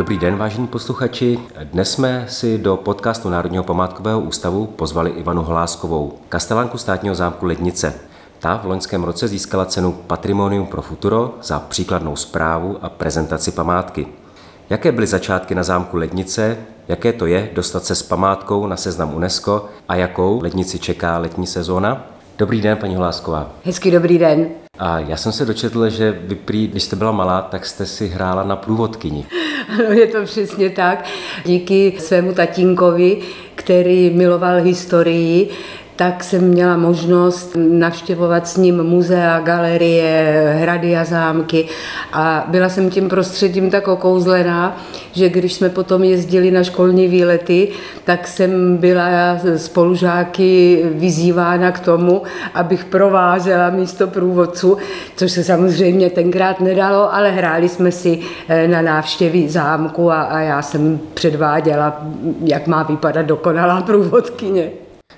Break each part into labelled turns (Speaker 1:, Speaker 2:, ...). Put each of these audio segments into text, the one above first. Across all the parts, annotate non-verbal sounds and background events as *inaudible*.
Speaker 1: Dobrý den, vážení posluchači. Dnes jsme si do podcastu Národního památkového ústavu pozvali Ivanu Hláskovou, kastelánku státního zámku Lednice. Ta v loňském roce získala cenu Patrimonium pro Futuro za příkladnou zprávu a prezentaci památky. Jaké byly začátky na zámku Lednice, jaké to je dostat se s památkou na seznam UNESCO a jakou lednici čeká letní sezóna? Dobrý den, paní Hlásková.
Speaker 2: Hezký dobrý den.
Speaker 1: A já jsem se dočetl, že vy prý, když jste byla malá, tak jste si hrála na průvodkyni.
Speaker 2: Je to přesně tak. Díky svému tatínkovi, který miloval historii, tak jsem měla možnost navštěvovat s ním muzea, galerie, hrady a zámky a byla jsem tím prostředím tak okouzlená, že když jsme potom jezdili na školní výlety, tak jsem byla spolužáky vyzývána k tomu, abych provázela místo průvodců, což se samozřejmě tenkrát nedalo, ale hráli jsme si eh, na návštěvy zámku a, a já jsem předváděla, jak má vypadat dokonalá průvodkyně.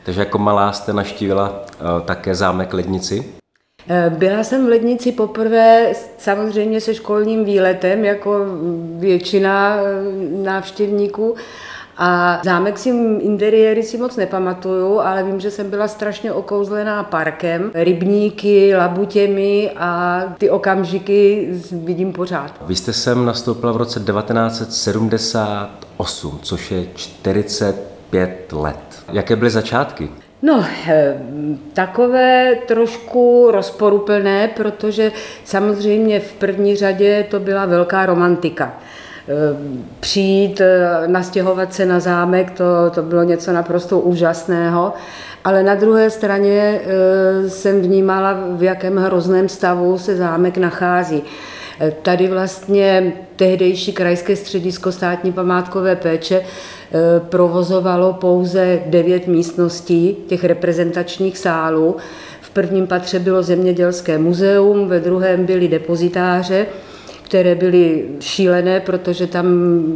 Speaker 1: Takže jako malá jste naštívila uh, také zámek Lednici?
Speaker 2: Eh, byla jsem v Lednici poprvé samozřejmě se školním výletem, jako většina eh, návštěvníků. A zámek si interiéry si moc nepamatuju, ale vím, že jsem byla strašně okouzlená parkem, rybníky, labutěmi a ty okamžiky vidím pořád.
Speaker 1: Vy jste sem nastoupila v roce 1978, což je 45 let. Jaké byly začátky?
Speaker 2: No, eh, takové trošku rozporuplné, protože samozřejmě v první řadě to byla velká romantika. Eh, přijít, eh, nastěhovat se na zámek, to, to bylo něco naprosto úžasného, ale na druhé straně jsem vnímala, v jakém hrozném stavu se zámek nachází. Tady vlastně tehdejší krajské středisko státní památkové péče provozovalo pouze devět místností těch reprezentačních sálů. V prvním patře bylo zemědělské muzeum, ve druhém byly depozitáře, které byly šílené, protože tam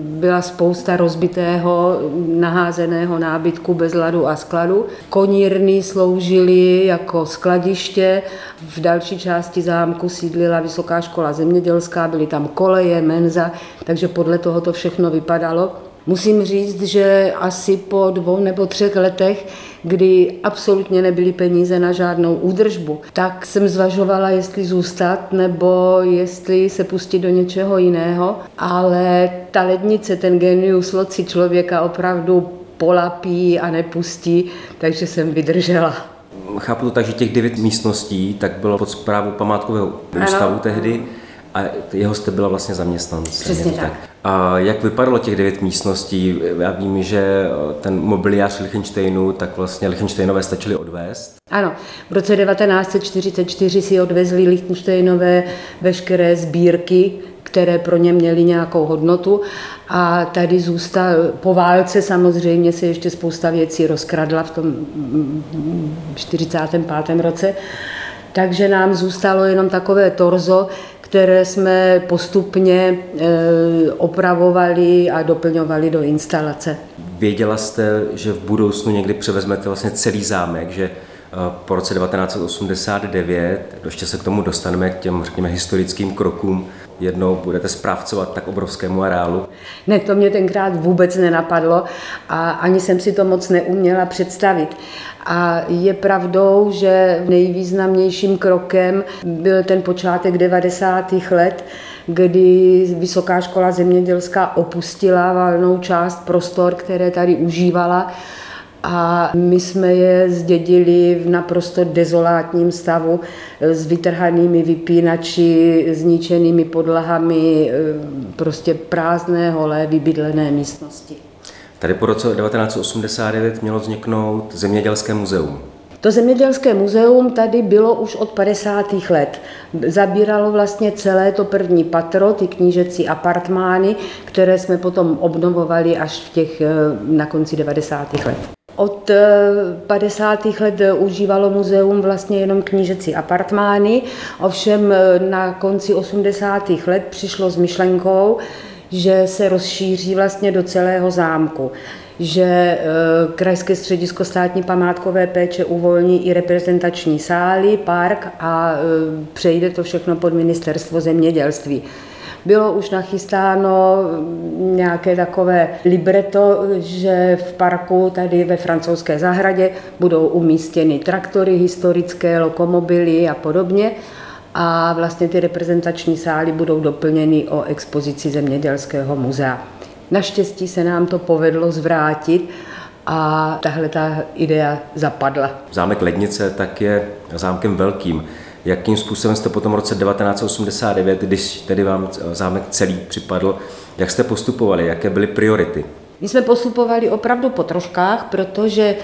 Speaker 2: byla spousta rozbitého, naházeného nábytku bez ladu a skladu. Konírny sloužily jako skladiště, v další části zámku sídlila Vysoká škola zemědělská, byly tam koleje, menza, takže podle toho to všechno vypadalo. Musím říct, že asi po dvou nebo třech letech, kdy absolutně nebyly peníze na žádnou údržbu, tak jsem zvažovala, jestli zůstat nebo jestli se pustit do něčeho jiného. Ale ta lednice, ten genius loci člověka opravdu polapí a nepustí, takže jsem vydržela.
Speaker 1: Chápu to tak, že těch devět místností tak bylo pod zprávou památkového ústavu ano. tehdy a jeho jste byla vlastně zaměstnanec.
Speaker 2: Přesně tak. tak.
Speaker 1: A jak vypadalo těch devět místností? Já vím, že ten mobiliář Lichtensteinu, tak vlastně Lichtensteinové stačili odvést.
Speaker 2: Ano, v roce 1944 si odvezli Lichtensteinové veškeré sbírky, které pro ně měly nějakou hodnotu a tady zůstal, po válce samozřejmě se ještě spousta věcí rozkradla v tom 45. roce, takže nám zůstalo jenom takové torzo, které jsme postupně eh, opravovali a doplňovali do instalace.
Speaker 1: Věděla jste, že v budoucnu někdy převezmete vlastně celý zámek, že eh, po roce 1989, ještě se k tomu dostaneme, k těm, řekněme, historickým krokům, jednou budete správcovat tak obrovskému areálu?
Speaker 2: Ne, to mě tenkrát vůbec nenapadlo a ani jsem si to moc neuměla představit. A je pravdou, že nejvýznamnějším krokem byl ten počátek 90. let, kdy Vysoká škola zemědělská opustila valnou část prostor, které tady užívala a my jsme je zdědili v naprosto dezolátním stavu s vytrhanými vypínači, zničenými podlahami, prostě prázdné, holé, vybydlené místnosti.
Speaker 1: Tady po roce 1989 mělo vzniknout zemědělské muzeum.
Speaker 2: To zemědělské muzeum tady bylo už od 50. let. Zabíralo vlastně celé to první patro, ty knížecí apartmány, které jsme potom obnovovali až v těch eh, na konci 90. let. Od 50. Eh, let užívalo muzeum vlastně jenom knížecí apartmány, ovšem eh, na konci 80. let přišlo s myšlenkou, že se rozšíří vlastně do celého zámku že eh, Krajské středisko státní památkové péče uvolní i reprezentační sály, park a přejde to všechno pod ministerstvo zemědělství. Bylo už nachystáno nějaké takové libreto, že v parku tady ve francouzské zahradě budou umístěny traktory historické, lokomobily a podobně a vlastně ty reprezentační sály budou doplněny o expozici Zemědělského muzea. Naštěstí se nám to povedlo zvrátit a tahle ta idea zapadla.
Speaker 1: Zámek Lednice tak je zámkem velkým. Jakým způsobem jste potom v roce 1989, když tedy vám zámek celý připadl, jak jste postupovali, jaké byly priority?
Speaker 2: My jsme postupovali opravdu po troškách, protože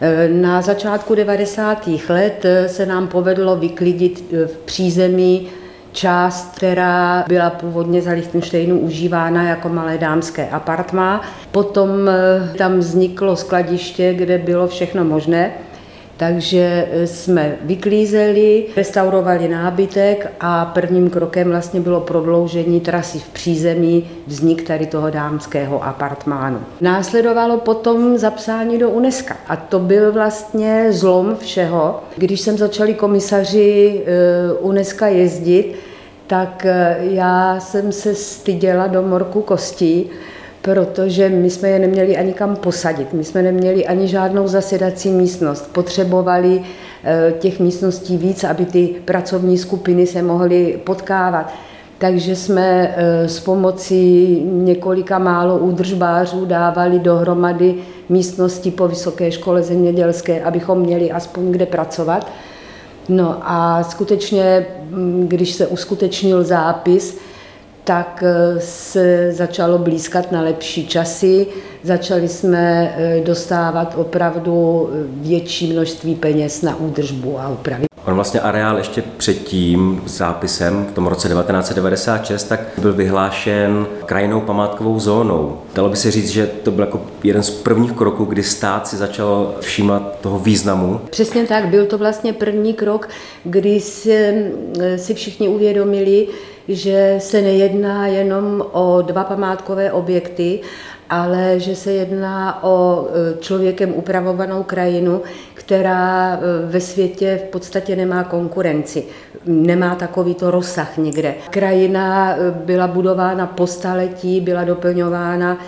Speaker 2: eh, na začátku 90. let eh, se nám povedlo vyklidit eh, v přízemí část, která byla původně za Lichtensteinu užívána jako malé dámské apartmá. Potom tam vzniklo skladiště, kde bylo všechno možné. Takže eh, jsme vyklízeli, restaurovali nábytek a prvním krokem vlastně bylo prodloužení trasy v přízemí, vznik tady toho dámského apartmánu. Následovalo potom zapsání do UNESCO a to byl vlastně zlom všeho. Když jsem začali komisaři eh, UNESCO jezdit, tak eh, já jsem se styděla do morku kostí, protože my jsme je neměli ani kam posadit, my jsme neměli ani žádnou zasedací místnost. Potřebovali eh, těch místností víc, aby ty pracovní skupiny se mohly potkávat. Takže jsme eh, s pomocí několika málo údržbářů dávali dohromady místnosti po Vysoké škole zemědělské, abychom měli aspoň kde pracovat. No a skutečně, mm, když se uskutečnil zápis, tak eh, se začalo blízkat na lepší časy. Začali jsme eh, dostávat opravdu eh, větší množství peněz na údržbu a opravy.
Speaker 1: On vlastně areál ještě před tím zápisem v tom roce 1996 tak byl vyhlášen krajinou památkovou zónou. Dalo by se říct, že to byl jako jeden z prvních kroků, kdy stát si začal všímat toho významu.
Speaker 2: Přesně tak, byl to vlastně první krok, kdy si, si všichni uvědomili, že se nejedná jenom o dva památkové objekty, ale že se jedná o e, člověkem upravovanou krajinu, která e, ve světě v podstatě nemá konkurenci, nemá takovýto rozsah někde. Krajina e, byla budována po staletí, byla doplňována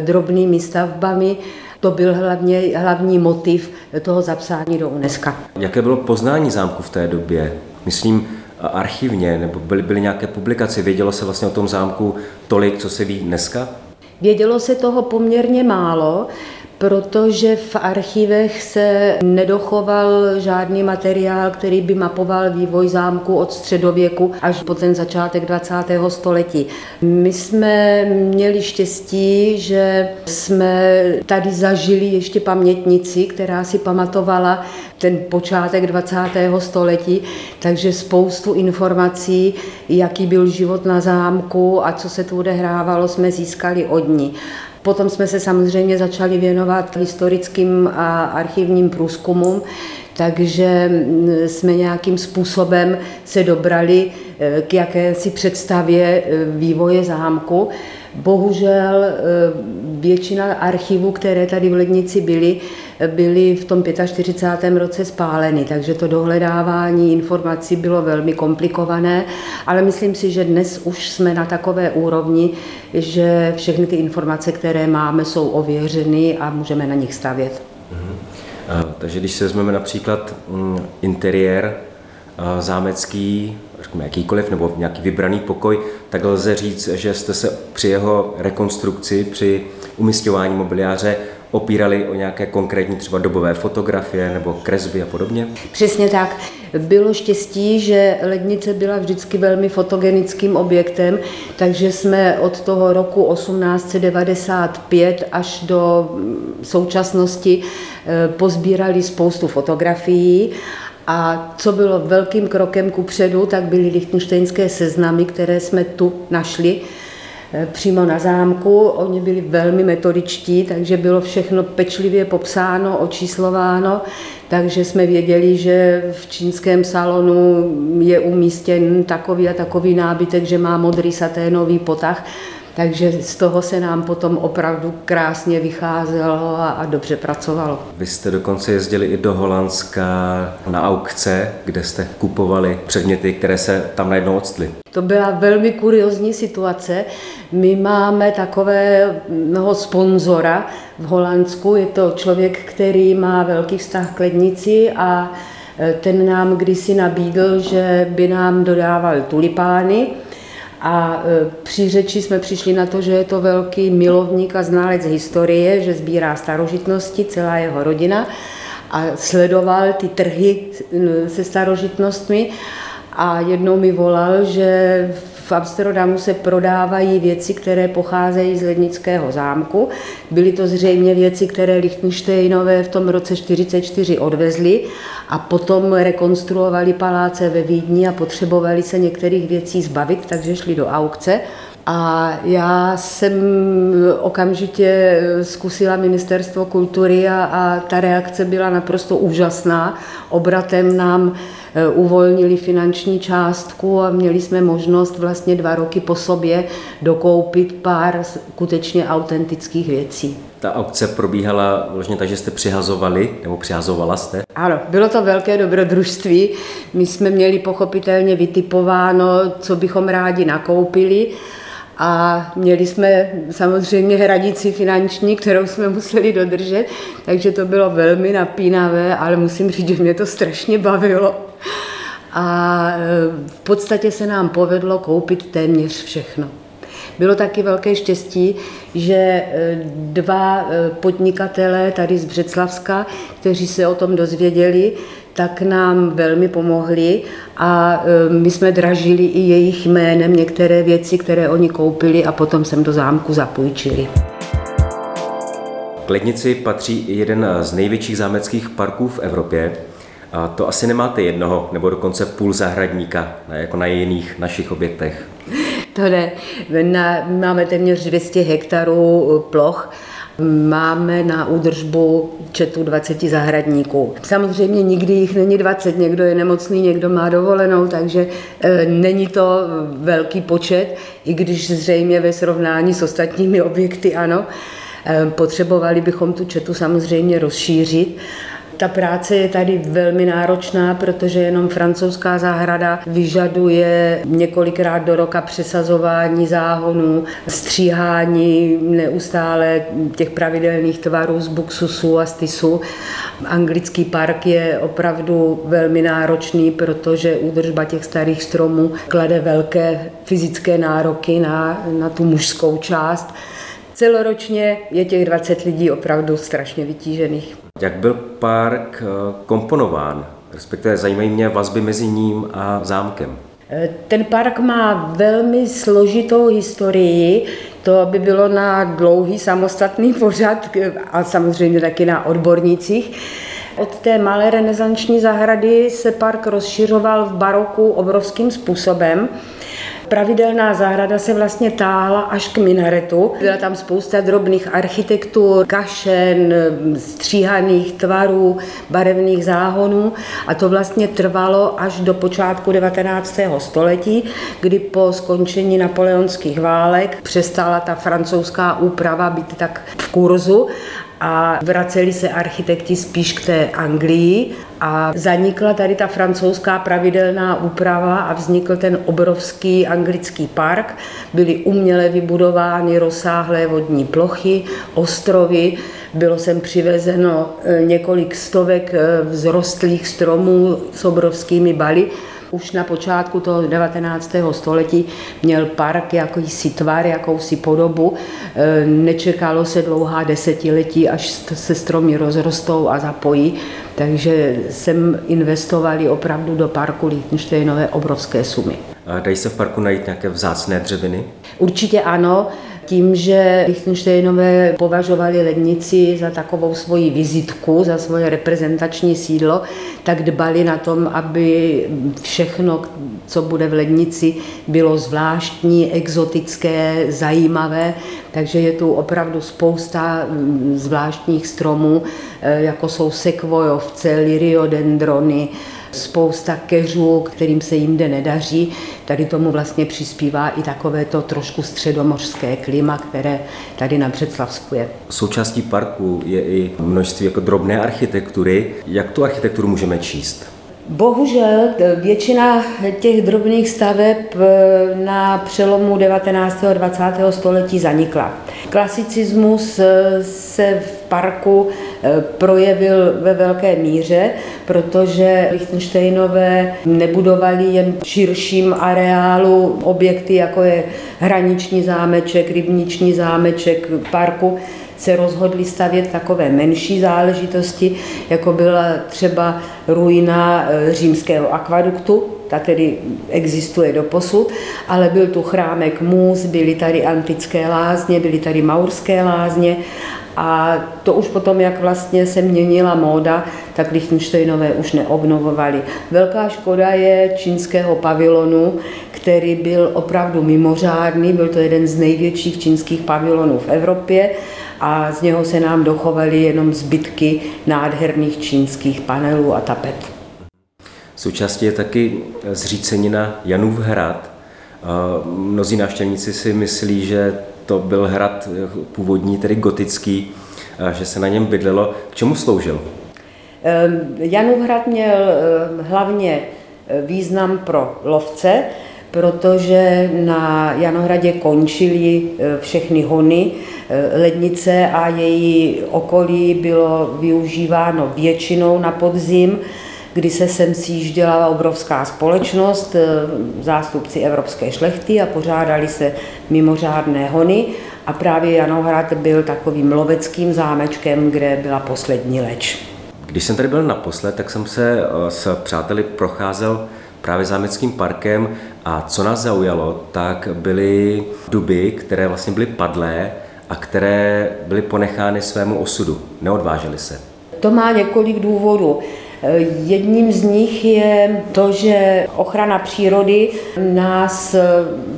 Speaker 2: drobnými stavbami, to byl hlavně, hlavní motiv toho zapsání do UNESCO.
Speaker 1: Jaké bylo poznání zámku v té době? Myslím, archivně, nebo byly, byly nějaké publikace, vědělo se vlastně o tom zámku tolik, co se ví dneska?
Speaker 2: Vědělo se toho poměrně málo, protože v archivech se nedochoval žádný materiál, který by mapoval vývoj zámku od středověku až po ten začátek 20. století. My jsme měli štěstí, že jsme tady zažili ještě pamětnici, která si pamatovala ten počátek 20. století, takže spoustu informací, jaký byl život na zámku a co se tu odehrávalo, jsme získali od ní. Potom jsme se samozřejmě začali věnovat historickým a archivním průzkumům, takže jsme nějakým způsobem se dobrali eh, k jakési představě eh, vývoje zámku. Bohužel eh, většina archivů, které tady v Lednici byly, byly v tom 45. roce spáleny, takže to dohledávání informací bylo velmi komplikované, ale myslím si, že dnes už jsme na takové úrovni, že všechny ty informace, které máme, jsou ověřeny a můžeme na nich stavět. Mhm.
Speaker 1: Takže když se vezmeme například mm, interiér zámecký, řekněme, jakýkoliv nebo nějaký vybraný pokoj, tak lze říct, že jste se při jeho rekonstrukci, při umistování mobiliáře opírali o nějaké konkrétní třeba dobové fotografie nebo kresby a podobně?
Speaker 2: Přesně tak. Bylo štěstí, že lednice byla vždycky velmi fotogenickým objektem, takže jsme od toho roku 1895 až do současnosti eh, pozbírali spoustu fotografií a co bylo velkým krokem ku předu, tak byly lichtenštejnské seznamy, které jsme tu našli přímo na zámku. Oni byli velmi metodičtí, takže bylo všechno pečlivě popsáno, očíslováno, takže jsme věděli, že v čínském salonu je umístěn takový a takový nábytek, že má modrý saténový potah. Takže z toho se nám potom opravdu krásně vycházelo a, a dobře pracovalo.
Speaker 1: Vy jste dokonce jezdili i do Holandska na aukce, kde jste kupovali předměty, které se tam najednou odstly.
Speaker 2: To byla velmi kuriozní situace. My máme takového sponzora v Holandsku. Je to člověk, který má velký vztah k lednici a e, ten nám kdysi nabídl, že by nám dodával tulipány. A e, při řeči jsme přišli na to, že je to velký milovník a znalec historie, že sbírá starožitnosti, celá jeho rodina a sledoval ty trhy se starožitnostmi. A jednou mi volal, že v Amsterdamu se prodávají věci, které pocházejí z Lednického zámku. Byly to zřejmě věci, které Lichtensteinové v tom roce 1944 odvezli a potom rekonstruovali paláce ve Vídni a potřebovali se některých věcí zbavit, takže šli do aukce. A já jsem okamžitě zkusila ministerstvo kultury a, a ta reakce byla naprosto úžasná. Obratem nám uvolnili finanční částku a měli jsme možnost vlastně dva roky po sobě dokoupit pár skutečně autentických věcí.
Speaker 1: Ta aukce probíhala vlastně tak, že jste přihazovali, nebo přihazovala jste?
Speaker 2: Ano, bylo to velké dobrodružství. My jsme měli pochopitelně vytipováno, co bychom rádi nakoupili a měli jsme samozřejmě hranici finanční, kterou jsme museli dodržet, takže to bylo velmi napínavé, ale musím říct, že mě to strašně bavilo. A e, v podstatě se nám povedlo koupit téměř všechno. Bylo taky velké štěstí, že e, dva e, podnikatelé tady z Břeclavska, kteří se o tom dozvěděli, tak nám velmi pomohli a e, my jsme dražili i jejich jménem některé věci, které oni koupili a potom jsem do zámku zapůjčili.
Speaker 1: K Lednici patří jeden z největších zámeckých parků v Evropě. A to asi nemáte jednoho, nebo dokonce půl zahradníka, jako na jiných našich objektech.
Speaker 2: To ne. Na, máme téměř 200 hektarů ploch Máme na údržbu četu 20 zahradníků. Samozřejmě nikdy jich není 20, někdo je nemocný, někdo má dovolenou, takže e, není to velký počet, i když zřejmě ve srovnání s ostatními *laughs* objekty ano. E, potřebovali bychom tu četu samozřejmě rozšířit ta práce je tady velmi náročná, protože jenom francouzská zahrada vyžaduje několikrát do roka přesazování záhonů, stříhání neustále těch pravidelných tvarů z buksusu a z tisu. Anglický park je opravdu velmi náročný, protože údržba těch starých stromů klade velké fyzické nároky na, na tu mužskou část. Celoročně je těch 20 lidí opravdu strašně vytížených.
Speaker 1: Jak byl park eh, komponován? Respektive zajímají mě vazby mezi ním a zámkem.
Speaker 2: Eh, ten park má velmi složitou historii, to by bylo na dlouhý samostatný pořad a samozřejmě taky na odbornících. Od té malé renesanční zahrady se park rozšiřoval v baroku obrovským způsobem. Pravidelná zahrada se vlastně táhla až k minaretu. Byla tam spousta drobných architektur, kašen, stříhaných tvarů, barevných záhonů a to vlastně trvalo až do počátku 19. století, kdy po skončení napoleonských válek přestala ta francouzská úprava být tak v kurzu a vraceli se architekti spíš k té Anglii a zanikla tady ta francouzská pravidelná úprava a vznikl ten obrovský anglický park. Byly uměle vybudovány rozsáhlé vodní plochy, ostrovy, bylo sem přivezeno e, několik stovek e, vzrostlých stromů s obrovskými baly už na počátku toho 19. století měl park jakýsi tvar, jakousi podobu. E, nečekalo se dlouhá desetiletí, až se stromy rozrostou a zapojí. Takže jsem investovali opravdu do parku Liechtensteinové obrovské sumy.
Speaker 1: A dají se v parku najít nějaké vzácné dřeviny?
Speaker 2: Určitě ano tím, že Lichtensteinové považovali lednici za takovou svoji vizitku, za svoje reprezentační sídlo, tak dbali na tom, aby všechno, co bude v lednici, bylo zvláštní, exotické, zajímavé. Takže je tu opravdu spousta mm, zvláštních stromů, e, jako jsou sekvojovce, liriodendrony, spousta keřů, kterým se jinde nedaří. Tady tomu vlastně přispívá i takové to trošku středomořské klima, které tady na Břeclavsku je.
Speaker 1: Součástí parku je i množství jako drobné architektury. Jak tu architekturu můžeme číst?
Speaker 2: Bohužel většina těch drobných staveb eh, na přelomu 19. a 20. století zanikla. Klasicismus eh, se v parku eh, projevil ve velké míře, protože Lichtensteinové nebudovali jen v širším areálu objekty, jako je hraniční zámeček, rybniční zámeček parku, se rozhodli stavět takové menší záležitosti, jako byla třeba ruina eh, římského akvaduktu, ta tedy existuje do posud, ale byl tu chrámek Můz, byly tady antické lázně, byly tady maurské lázně a to už potom, jak vlastně se měnila móda, tak Lichtensteinové už neobnovovali. Velká škoda je čínského pavilonu, který byl opravdu mimořádný, byl to jeden z největších čínských pavilonů v Evropě a z něho se nám dochovaly jenom zbytky nádherných čínských panelů a tapet.
Speaker 1: Součástí je taky zřícenina Janův hrad. Mnozí návštěvníci si myslí, že to byl hrad původní, tedy gotický, že se na něm bydlelo. K čemu sloužil?
Speaker 2: Ehm, Janův hrad měl ehm, hlavně e, význam pro lovce, protože na Janohradě končily všechny hony, lednice a její okolí bylo využíváno většinou na podzim, kdy se sem sjížděla obrovská společnost, e, zástupci evropské šlechty a pořádali se mimořádné hony a právě Janohrad byl takovým loveckým zámečkem, kde byla poslední leč.
Speaker 1: Když jsem tady byl naposled, tak jsem se s přáteli procházel právě zámeckým parkem a co nás zaujalo, tak byly duby, které vlastně byly padlé a které byly ponechány svému osudu. Neodvážely se.
Speaker 2: To má několik důvodů. Jedním z nich je to, že ochrana přírody nás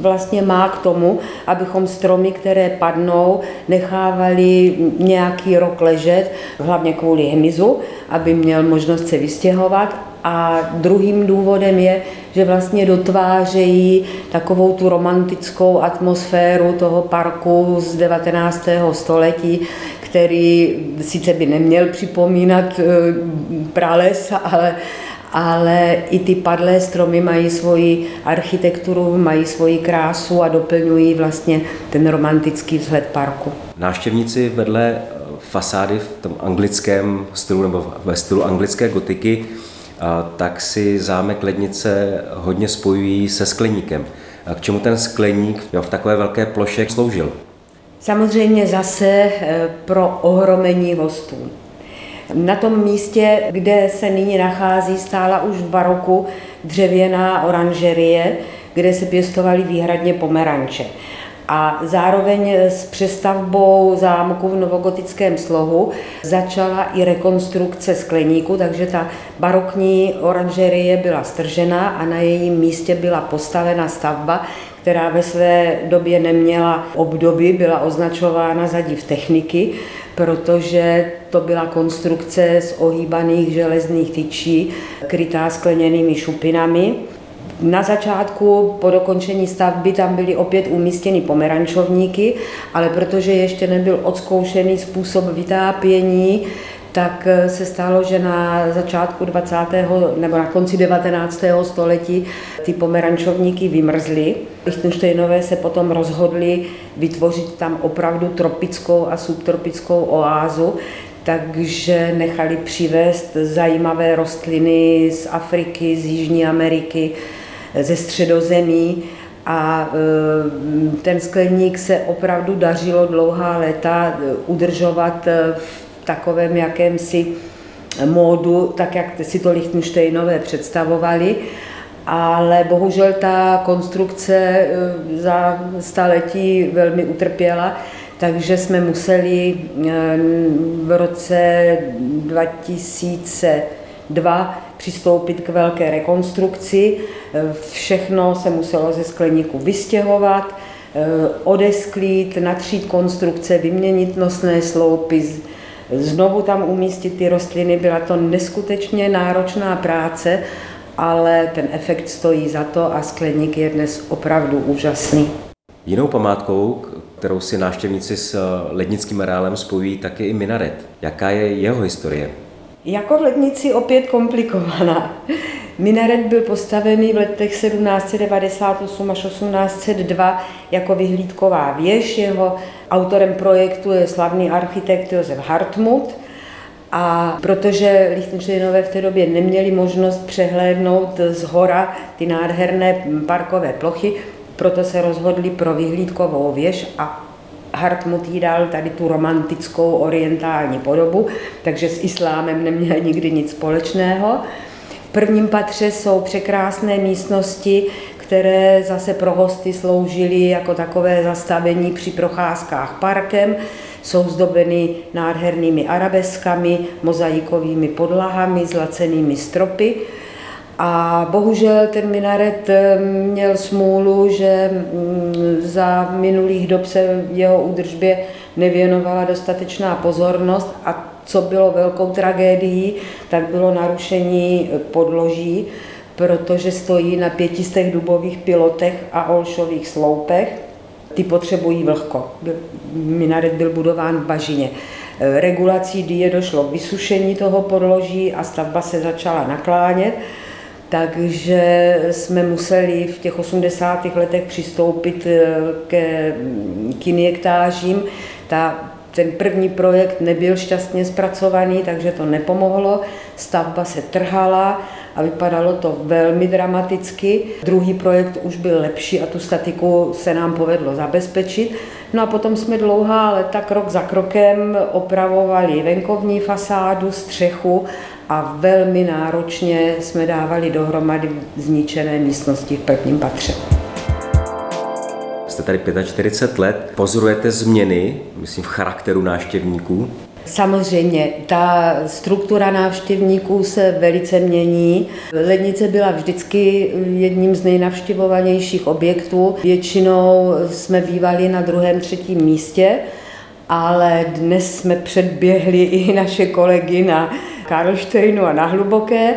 Speaker 2: vlastně má k tomu, abychom stromy, které padnou, nechávali nějaký rok ležet, hlavně kvůli hmyzu, aby měl možnost se vystěhovat a druhým důvodem je, že vlastně dotvářejí takovou tu romantickou atmosféru toho parku z 19. století, který sice by neměl připomínat eh, prales, ale ale i ty padlé stromy mají svoji architekturu, mají svoji krásu a doplňují vlastně ten romantický vzhled parku.
Speaker 1: Návštěvníci vedle fasády v tom anglickém stylu nebo ve stylu anglické gotiky tak si zámek Lednice hodně spojují se skleníkem. K čemu ten skleník v takové velké ploše sloužil?
Speaker 2: Samozřejmě zase eh, pro ohromení hostů. Na tom místě, kde se nyní nachází, stála už v baroku dřevěná oranžerie, kde se pěstovaly výhradně pomeranče a zároveň s přestavbou zámku v novogotickém slohu začala i rekonstrukce skleníku, takže ta barokní oranžerie byla stržena a na jejím místě byla postavena stavba, která ve své době neměla obdoby, byla označována za div techniky, protože to byla konstrukce z ohýbaných železných tyčí, krytá skleněnými šupinami. Na začátku po dokončení stavby tam byly opět umístěny pomerančovníky, ale protože ještě nebyl odzkoušený způsob vytápění, tak eh, se stalo, že na začátku 20. nebo na konci 19. století ty pomerančovníky vymrzly. Lichtensteinové se potom rozhodli vytvořit tam opravdu tropickou a subtropickou oázu, takže nechali přivést zajímavé rostliny z Afriky, z Jižní Ameriky, ze středozemí a e, ten skleník se opravdu dařilo dlouhá léta e, udržovat v takovém jakémsi módu, tak jak si to Lichtensteinové představovali, ale bohužel ta konstrukce za staletí velmi utrpěla, takže jsme museli v roce 2002 přistoupit k velké rekonstrukci. Všechno se muselo ze skleníku vystěhovat, eh, odesklít, natřít konstrukce, vyměnit nosné sloupy, znovu tam umístit ty rostliny. Byla to neskutečně náročná práce, ale ten efekt stojí za to a skleník je dnes opravdu úžasný.
Speaker 1: Jinou památkou, kterou si návštěvníci s lednickým areálem spojují, tak je i minaret. Jaká je jeho historie?
Speaker 2: Jako v lednici opět komplikovaná. Minaret byl postavený v letech 1798 až 1802 jako vyhlídková věž. Jeho autorem projektu je slavný architekt Josef Hartmut. A protože Lichtensteinové v té době neměli možnost přehlédnout z hora ty nádherné parkové plochy, proto se rozhodli pro vyhlídkovou věž a Hartmut jí dal tady tu romantickou orientální podobu, takže s islámem neměl nikdy nic společného. Prvním patře jsou překrásné místnosti, které zase pro hosty sloužily jako takové zastavení při procházkách parkem. Jsou zdobeny nádhernými arabeskami, mozaikovými podlahami, zlacenými stropy. A bohužel ten minaret eh, měl smůlu, že mm, za minulých dob se jeho údržbě nevěnovala dostatečná pozornost a co bylo velkou tragédií, tak bylo narušení podloží, protože stojí na pětistech dubových pilotech a olšových sloupech. Ty potřebují vlhko. Minaret byl budován v bažině. Regulací die došlo k vysušení toho podloží a stavba se začala naklánět takže jsme museli v těch 80. letech přistoupit eh, ke, k injektážím. Ta, ten první projekt nebyl šťastně zpracovaný, takže to nepomohlo. Stavba se trhala a vypadalo to velmi dramaticky. Druhý projekt už byl lepší a tu statiku se nám povedlo zabezpečit. No a potom jsme dlouhá leta krok za krokem opravovali venkovní fasádu, střechu a velmi náročně jsme dávali dohromady zničené místnosti v prvním patře.
Speaker 1: Jste tady 45 let, pozorujete změny, myslím, v charakteru návštěvníků?
Speaker 2: Samozřejmě, ta struktura návštěvníků se velice mění. Lednice byla vždycky jedním z nejnavštěvovanějších objektů. Většinou jsme bývali na druhém, třetím místě, ale dnes jsme předběhli i naše kolegy na Karlštejnu a na Hluboké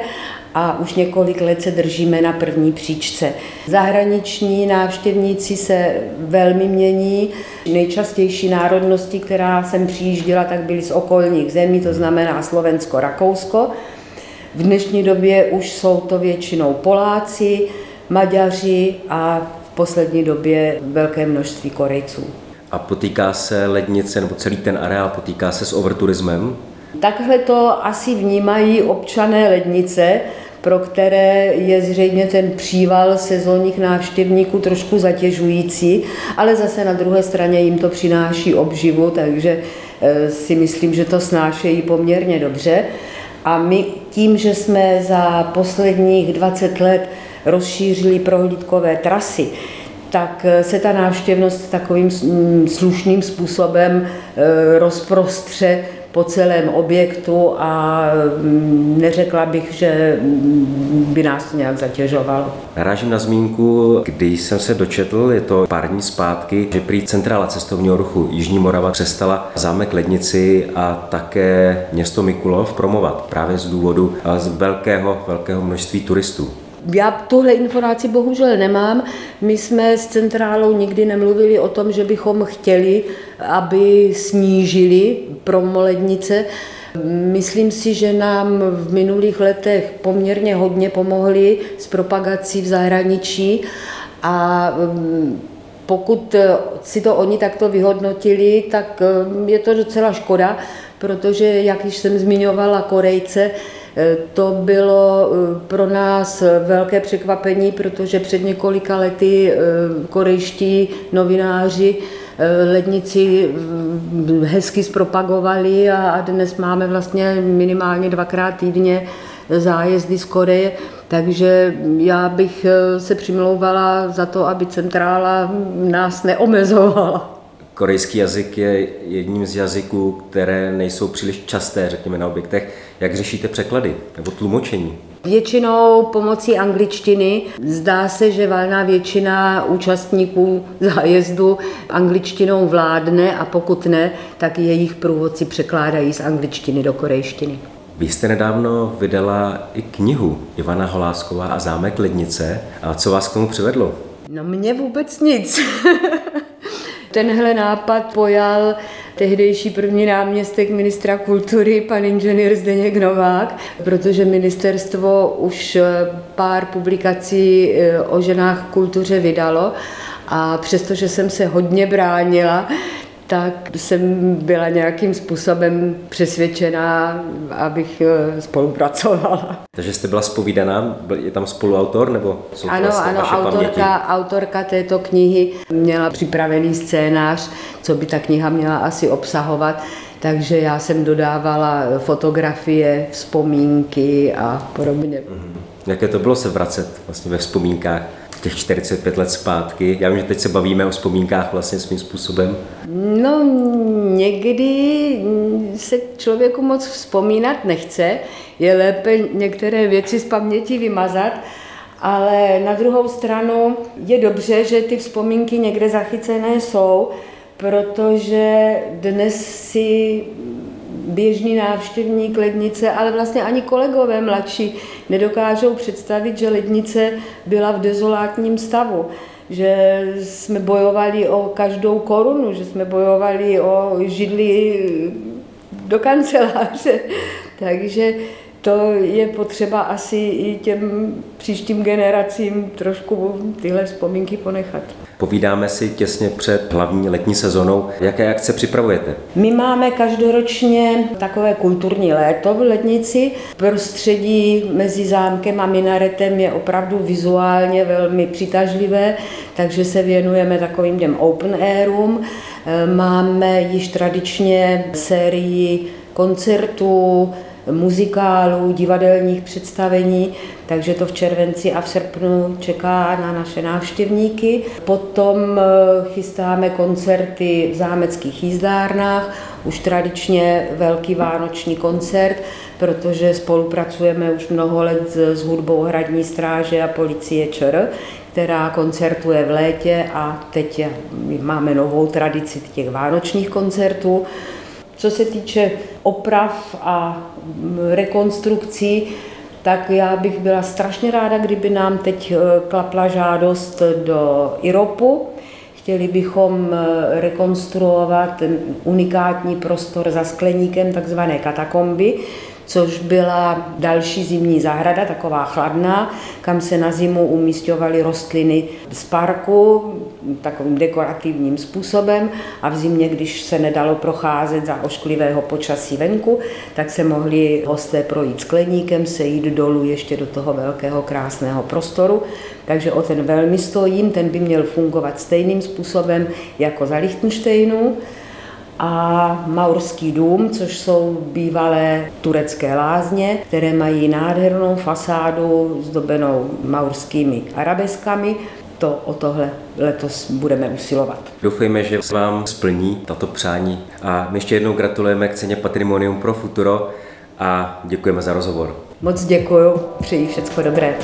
Speaker 2: a už několik let se držíme na první příčce. Zahraniční návštěvníci se velmi mění. Nejčastější národnosti, která sem přijížděla, tak byly z okolních zemí, to znamená Slovensko, Rakousko. V dnešní době už jsou to většinou Poláci, Maďaři a v poslední době velké množství Korejců.
Speaker 1: A potýká se lednice nebo celý ten areál potýká se s overturismem?
Speaker 2: Takhle to asi vnímají občané lednice, pro které je zřejmě ten příval sezónních návštěvníků trošku zatěžující, ale zase na druhé straně jim to přináší obživu, takže eh, si myslím, že to snášejí poměrně dobře. A my tím, že jsme za posledních 20 let rozšířili prohlídkové trasy, tak eh, se ta návštěvnost takovým mm, slušným způsobem eh, rozprostře po celém objektu a mm, neřekla bych, že by nás to nějak zatěžovalo.
Speaker 1: Narážím na zmínku, když jsem se dočetl, je to pár dní zpátky, že prý centrála cestovního ruchu Jižní Morava přestala zámek Lednici a také město Mikulov promovat právě z důvodu z velkého, velkého množství turistů.
Speaker 2: Já tuhle informaci bohužel nemám. My jsme s centrálou nikdy nemluvili o tom, že bychom chtěli, aby snížili promolednice. Myslím si, že nám v minulých letech poměrně hodně pomohli s propagací v zahraničí a mm, pokud si to oni takto vyhodnotili, tak mm, je to docela škoda, protože, jak již jsem zmiňovala, Korejce, to bylo eh, pro nás velké překvapení, protože před několika lety eh, korejští novináři lednici hezky zpropagovali a dnes máme vlastně minimálně dvakrát týdně zájezdy z Koreje, takže já bych se přimlouvala za to, aby centrála nás neomezovala.
Speaker 1: Korejský jazyk je jedním z jazyků, které nejsou příliš časté, řekněme, na objektech. Jak řešíte překlady nebo tlumočení?
Speaker 2: Většinou pomocí angličtiny. Zdá se, že valná většina účastníků zájezdu angličtinou vládne a pokud ne, tak jejich průvodci překládají z angličtiny do korejštiny.
Speaker 1: Vy jste nedávno vydala i knihu Ivana Holásková a zámek Lednice. A co vás k tomu přivedlo?
Speaker 2: No mě vůbec nic. *laughs* Tenhle nápad pojal tehdejší první náměstek ministra kultury, pan inženýr Zdeněk Novák, protože ministerstvo už pár publikací eh, o ženách v kultuře vydalo. A přestože jsem se hodně bránila, tak jsem byla nějakým způsobem přesvědčená, abych eh, spolupracovala.
Speaker 1: Takže jste byla spovídaná, je tam spoluautor, nebo
Speaker 2: jsou to ano, vlastně ano, vaše autorka, autorka této knihy měla připravený scénář, co by ta kniha měla asi obsahovat, takže já jsem dodávala fotografie, vzpomínky a podobně. Mm-hmm.
Speaker 1: Jaké to bylo se vracet vlastně ve vzpomínkách? Těch 45 let zpátky. Já vím, že teď se bavíme o vzpomínkách vlastně svým způsobem.
Speaker 2: No, někdy se člověku moc vzpomínat nechce. Je lépe některé věci z paměti vymazat, ale na druhou stranu je dobře, že ty vzpomínky někde zachycené jsou, protože dnes si běžný návštěvník lednice, ale vlastně ani kolegové mladší nedokážou představit, že lednice byla v dezolátním stavu že jsme bojovali o každou korunu, že jsme bojovali o židli do kanceláře. *laughs* Takže to je potřeba asi i těm příštím generacím trošku tyhle vzpomínky ponechat.
Speaker 1: Povídáme si těsně před hlavní letní sezonou. Jaké akce připravujete?
Speaker 2: My máme každoročně takové kulturní léto v Letnici. Prostředí mezi zámkem a minaretem je opravdu vizuálně velmi přitažlivé, takže se věnujeme takovým těm open airům. Máme již tradičně sérii koncertů, muzikálů, divadelních představení, takže to v červenci a v srpnu čeká na naše návštěvníky. Potom eh, chystáme koncerty v zámeckých jízdárnách, už tradičně velký vánoční koncert, protože spolupracujeme už mnoho let s hudbou Hradní stráže a policie ČR, která koncertuje v létě a teď máme novou tradici těch vánočních koncertů. Co se týče oprav a rekonstrukcí, tak já bych byla strašně ráda, kdyby nám teď eh, klapla žádost do IROPu. Chtěli bychom eh, rekonstruovat unikátní prostor za skleníkem, takzvané katakomby, což byla další zimní zahrada, taková chladná, kam se na zimu umístěvaly rostliny z parku takovým dekorativním způsobem a v zimě, když se nedalo procházet za ošklivého počasí venku, tak se mohli hosté projít skleníkem, sejít dolů ještě do toho velkého krásného prostoru. Takže o ten velmi stojím, ten by měl fungovat stejným způsobem jako za Lichtensteinu a Maurský dům, což jsou bývalé turecké lázně, které mají nádhernou fasádu zdobenou maurskými arabeskami. To o tohle letos budeme usilovat.
Speaker 1: Doufejme, že se vám splní tato přání a my ještě jednou gratulujeme k ceně Patrimonium pro Futuro a děkujeme za rozhovor.
Speaker 2: Moc děkuji, přeji všechno dobré.